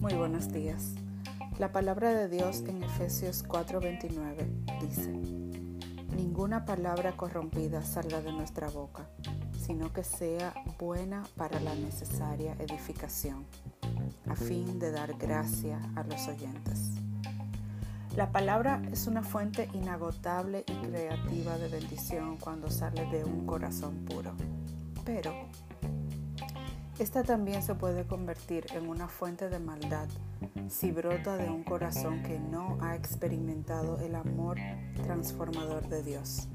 Muy buenos días. La palabra de Dios en Efesios 4:29 dice, Ninguna palabra corrompida salga de nuestra boca, sino que sea buena para la necesaria edificación, a fin de dar gracia a los oyentes. La palabra es una fuente inagotable y creativa de bendición cuando sale de un corazón puro. Pero esta también se puede convertir en una fuente de maldad si brota de un corazón que no ha experimentado el amor transformador de Dios.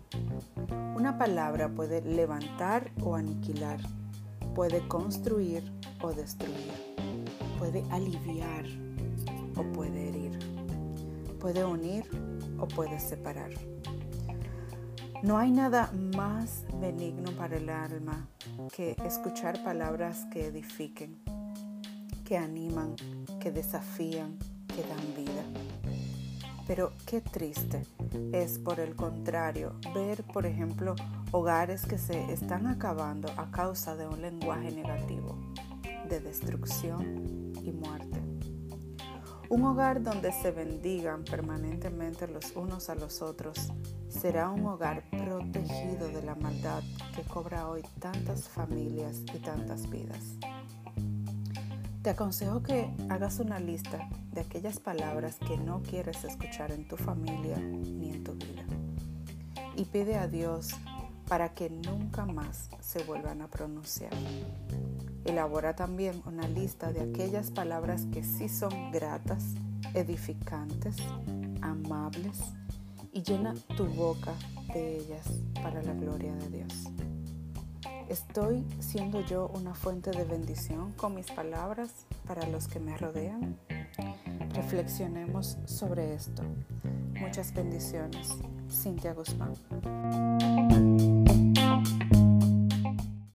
Una palabra puede levantar o aniquilar, puede construir o destruir, puede aliviar o puede herir, puede unir o puede separar. No hay nada más benigno para el alma que escuchar palabras que edifiquen, que animan, que desafían, que dan vida. Pero qué triste es, por el contrario, ver, por ejemplo, hogares que se están acabando a causa de un lenguaje negativo, de destrucción y muerte. Un hogar donde se bendigan permanentemente los unos a los otros será un hogar protegido de la maldad que cobra hoy tantas familias y tantas vidas. Te aconsejo que hagas una lista de aquellas palabras que no quieres escuchar en tu familia ni en tu vida y pide a Dios para que nunca más se vuelvan a pronunciar. Elabora también una lista de aquellas palabras que sí son gratas, edificantes, amables y llena tu boca de ellas para la gloria de Dios. ¿Estoy siendo yo una fuente de bendición con mis palabras para los que me rodean? Reflexionemos sobre esto. Muchas bendiciones. Cintia Guzmán.